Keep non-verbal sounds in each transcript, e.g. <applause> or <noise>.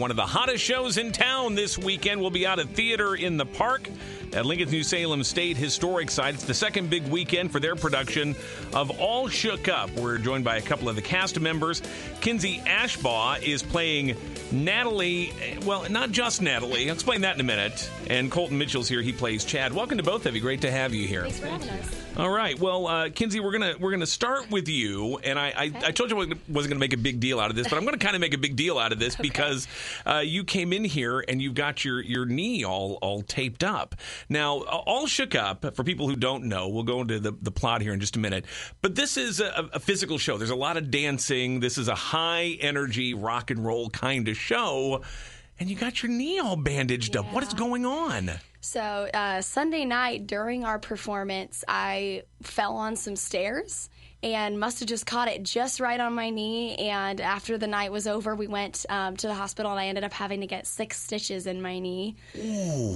One of the hottest shows in town this weekend will be out at Theater in the Park at Lincoln's New Salem State Historic Site. It's the second big weekend for their production of All Shook Up. We're joined by a couple of the cast members. Kynzie Ashbaugh is playing Natalie, well, not just Natalie. I'll explain that in a minute. And Colton Mitchell's here. He plays Chad. Welcome to both of you. Great to have you here. Thanks for having us. All right. Well, uh, Kynzie, we're gonna we're gonna start with you, and I I, I told you I wasn't gonna make a big deal out of this, but I'm gonna kind of make a big deal out of this <laughs> because uh, you came in here and you've got your your knee all all taped up. Now, all shook up. For people who don't know, we'll go into the the plot here in just a minute. But this is a, a physical show. There's a lot of dancing. This is a high energy rock and roll kind of show. And you got your knee all bandaged up. What is going on? So uh, Sunday night during our performance, I fell on some stairs and must have just caught it just right on my knee. And after the night was over, we went um, to the hospital, and I ended up having to get six stitches in my knee.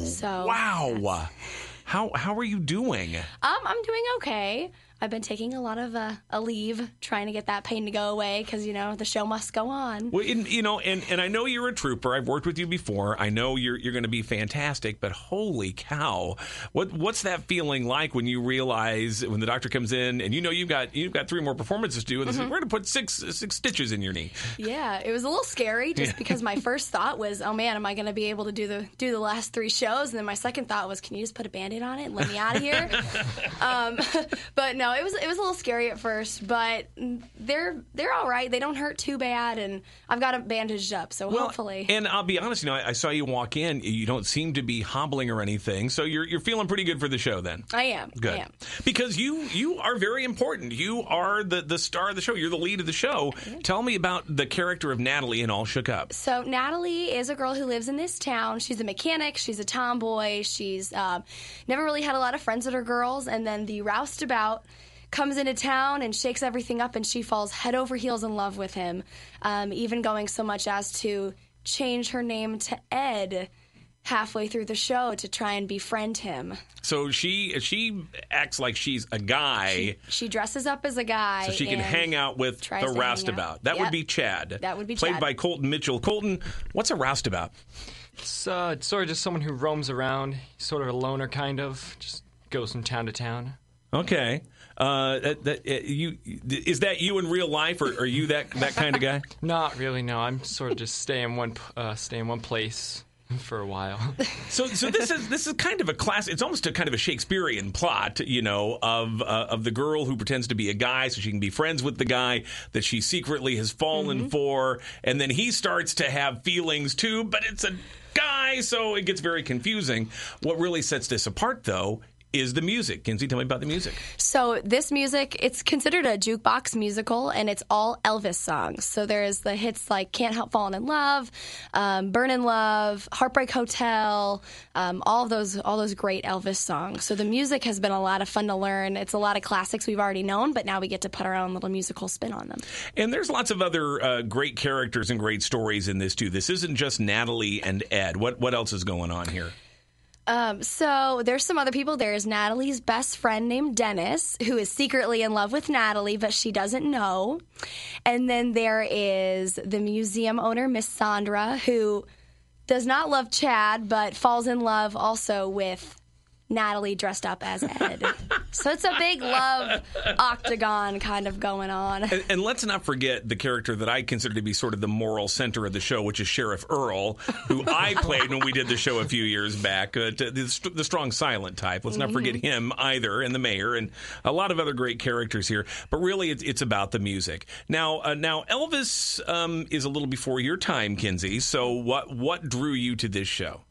so Wow. <laughs> How how are you doing? um, I'm doing okay. I've been taking a lot of uh, Aleve, trying to get that pain to go away because you know the show must go on. Well, in, you know, and, and I know you're a trooper. I've worked with you before. I know you're you're going to be fantastic. But holy cow, what what's that feeling like when you realize when the doctor comes in and you know you've got you've got three more performances to do, and they say, we're going to put six six stitches in your knee. Yeah, it was a little scary just because my <laughs> first thought was, "Oh man, am I going to be able to do the do the last three shows?" And then my second thought was, "Can you just put a band-aid on it and let me out of here?" <laughs> um, <laughs> but no, it was it was a little scary at first, but they're they're all right. They don't hurt too bad, and I've got them bandaged up, so hopefully. And I'll be honest, you know, I, I saw you walk in. You don't seem to be hobbling or anything, so you're you're feeling pretty good for the show then. I am. Good. I am. Because you you are very important. You are the the star of the show. You're the lead of the show. Tell me about the character of Natalie in All Shook Up. So Natalie is a girl who lives in this town. She's a mechanic. She's a tomboy. She's um, never really had a lot of friends that are girls. And then the roustabout comes into town and shakes everything up, and she falls head over heels in love with him. Um, even going so much as to change her name to Ed halfway through the show to try and befriend him. So she she acts like she's a guy, She dresses up as a guy. so she can hang out with the to hang out. roustabout. That would be Chad. That would be played Chad. by Colton Mitchell. Colton, what's a roustabout? It's uh, sort of just someone who roams around, sort of a loner, kind of, just goes from town to town. Okay. Uh, that, that, uh, you is that you in real life, or are you that that kind of guy? <laughs> Not really, no. I'm sort of just stay in one, uh, stay in one place <laughs> for a while. So, so this is this is kind of a class. It's almost a kind of a Shakespearean plot, you know, of uh, of the girl who pretends to be a guy so she can be friends with the guy that she secretly has fallen for, and then he starts to have feelings too, but it's a guy, so it gets very confusing. What really sets this apart, though, is the music. Kynzie, tell me about the music. So this music, it's considered a jukebox musical, and it's all Elvis songs. So there's the hits like "Can't Help Falling in Love," um, "Burning Love," "Heartbreak Hotel," um, all those, all those great Elvis songs. So the music has been a lot of fun to learn. It's a lot of classics we've already known, but now we get to put our own little musical spin on them. And there's lots of other uh, great characters and great stories in this too. This isn't just Natalie and Ed. What what else is going on here? Um, so there's some other people. There's Natalie's best friend named Dennis, who is secretly in love with Natalie, but she doesn't know. And then there is the museum owner, Miss Sandra, who does not love Chad, but falls in love also with Natalie dressed up as Ed. <laughs> so it's a big love octagon kind of going on. And, and let's not forget the character that I consider to be sort of the moral center of the show, which is Sheriff Earl, who I <laughs> played when we did the show a few years back. Uh, the, the strong silent type. Let's not forget him either, and the mayor, and a lot of other great characters here. But really, it's, it's about the music. Now, uh, now Elvis um, is a little before your time, Kynzie. So, what what drew you to this show?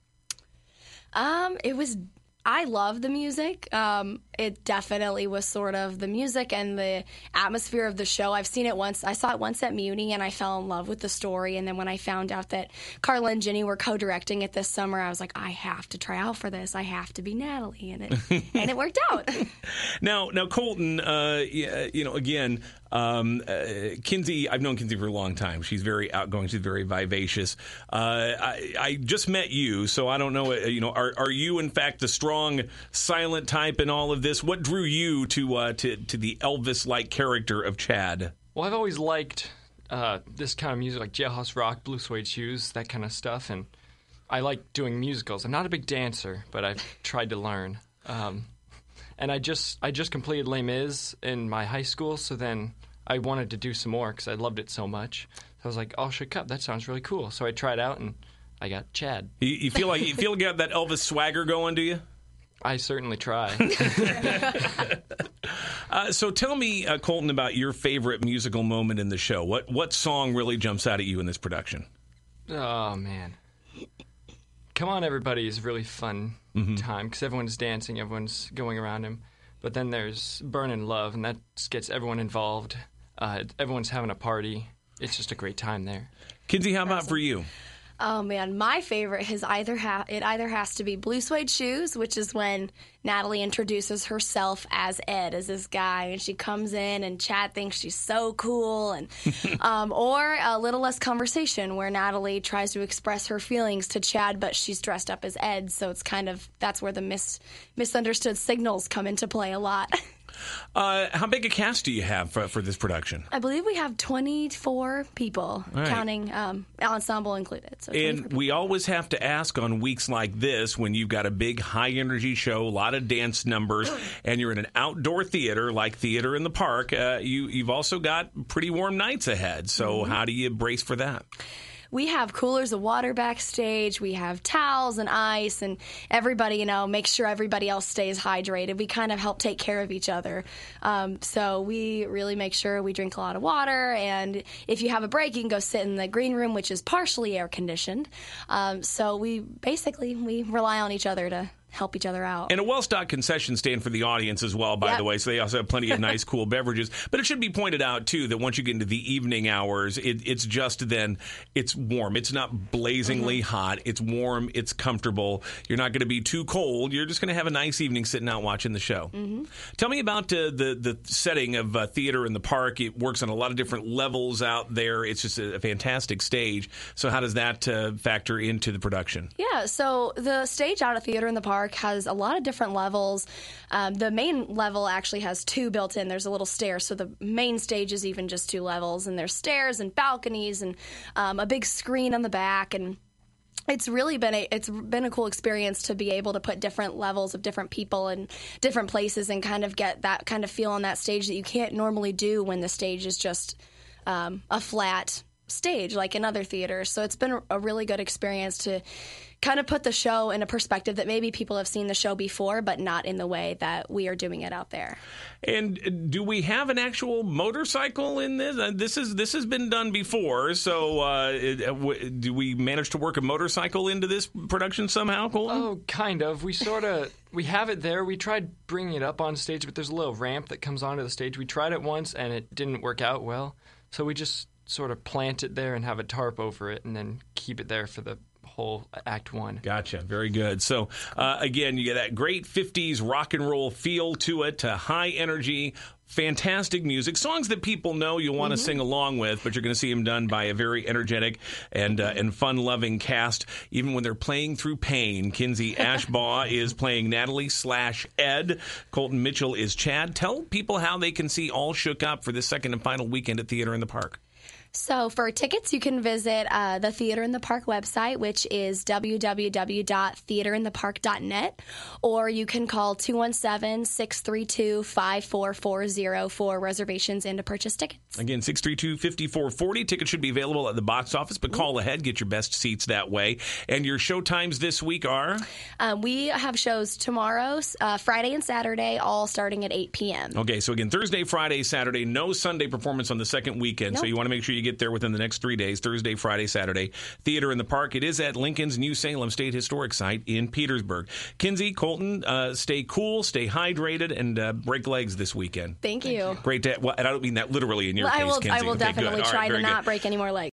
Um, it was. I love the music. Um, it definitely was sort of the music and the atmosphere of the show. I've seen it once. I saw it once at Muni, and I fell in love with the story. And then when I found out that Carla and Jenny were co-directing it this summer, I was like, I have to try out for this. I have to be Natalie, and it <laughs> and it worked out. Now, now Colton, uh, you know, again, um, uh, Kynzie. I've known Kynzie for a long time. She's very outgoing. She's very vivacious. Uh, I, I just met you, so I don't know. uh, You know, are are you in fact the strong, silent type in all of this? What drew you to uh, to to the Elvis-like character of Chad? Well, I've always liked uh, this kind of music, like jailhouse rock, blue suede shoes, that kind of stuff. And I like doing musicals. I'm not a big dancer, but I've <laughs> tried to learn. Um, and I just I just completed Les Mis in my high school, so then I wanted to do some more because I loved it so much. So I was like, "Oh, shook up. That sounds really cool." So I tried out, and I got Chad. You, you feel like you feel like you got that Elvis swagger going, do you? I certainly try. <laughs> Uh, so tell me, uh, Colton, about your favorite musical moment in the show. What what song really jumps out at you in this production? oh man, come on, everybody! is a really fun time because everyone's dancing, everyone's going around him. But then there's burning Love," and that gets everyone involved. Uh, everyone's having a party. It's just a great time there. Kynzie, how about for you? Oh man, my favorite has either ha- it either has to be Blue Suede Shoes, which is when Natalie introduces herself as Ed, as this guy, and she comes in and Chad thinks she's so cool, and <laughs> um, or a little less conversation where Natalie tries to express her feelings to Chad, but she's dressed up as Ed, so it's kind of that's where the mis- misunderstood signals come into play a lot. <laughs> Uh, how big a cast do you have for, for this production? I believe we have 24 people, right. counting um, ensemble included. So 24 And we always have to ask on weeks like this when you've got a big high energy show, a lot of dance numbers, <clears throat> and you're in an outdoor theater like Theater in the Park. Uh, you you've also got pretty warm nights ahead. So how do you brace for that? We have coolers of water backstage. We have towels and ice, and everybody, you know, make sure everybody else stays hydrated. We kind of help take care of each other. Um, so we really make sure we drink a lot of water. And if you have a break, you can go sit in the green room, which is partially air conditioned. Um, so we basically we rely on each other to help each other out. And a well-stocked concession stand for the audience as well, by Yep. the way. So they also have plenty of <laughs> nice, cool beverages. But it should be pointed out too that once you get into the evening hours, it, it's just then it's warm. It's not blazingly hot. It's warm. It's comfortable. You're not going to be too cold. You're just going to have a nice evening sitting out watching the show. Tell me about uh, the the setting of uh, theater in the park. It works on a lot of different levels out there. It's just a, a fantastic stage. So how does that uh, factor into the production? Yeah, so the stage out of Theater in the Park has a lot of different levels. Um, the main level actually has two built in. There's a little stair, so the main stage is even just two levels, and there's stairs and balconies and um, a big screen on the back and it's really been a it's been a cool experience to be able to put different levels of different people in different places and kind of get that kind of feel on that stage that you can't normally do when the stage is just um, a flat stage like in other theaters. So it's been a really good experience to kind of put the show in a perspective that maybe people have seen the show before, but not in the way that we are doing it out there. And uh, do we have an actual motorcycle in this? Uh, this is this has been done before. So uh, it- uh, w- do we manage to work a motorcycle into this production somehow, Colton? Oh, kind of. We sort of <laughs> we have it there. We tried bringing it up on stage, but there's a little ramp that comes onto the stage. We tried it once and it didn't work out well, so we just sort of plant it there and have a tarp over it, and then keep it there for the whole Act One. Gotcha. Very good. So, uh, again, you get that great 50s rock and roll feel to it, uh, high energy, fantastic music, songs that people know you'll want to sing along with, but you're going to see them done by a very energetic and uh, and fun loving cast. Even when they're playing through pain, Kynzie <laughs> Ashbaugh is playing Natalie slash Ed. Colton Mitchell is Chad. Tell people how they can see All Shook Up for this second and final weekend at Theater in the Park. So for tickets, you can visit uh, the Theater in the Park website, which is www.theaterinthepark.net, or you can call 217-632-5440 for reservations and to purchase tickets. Again, 632-5440. Tickets should be available at the box office, but call ahead, get your best seats that way. And your show times this week are? Um, we have shows tomorrow, uh, Friday and Saturday, all starting at 8 p.m. Okay, so again, Thursday, Friday, Saturday, no Sunday performance on the second weekend. So you want to make sure you get there within the next three days Thursday, Friday, Saturday. Theater in the Park. It is at Lincoln's New Salem State Historic Site in Petersburg. Kynzie, Colton, uh, stay cool, stay hydrated, and uh, break legs this weekend. Thank you. Great day. Well, and I don't mean that literally in your I case, will, Kynzie. I will Okay, definitely All right, try to very good. not break any more legs.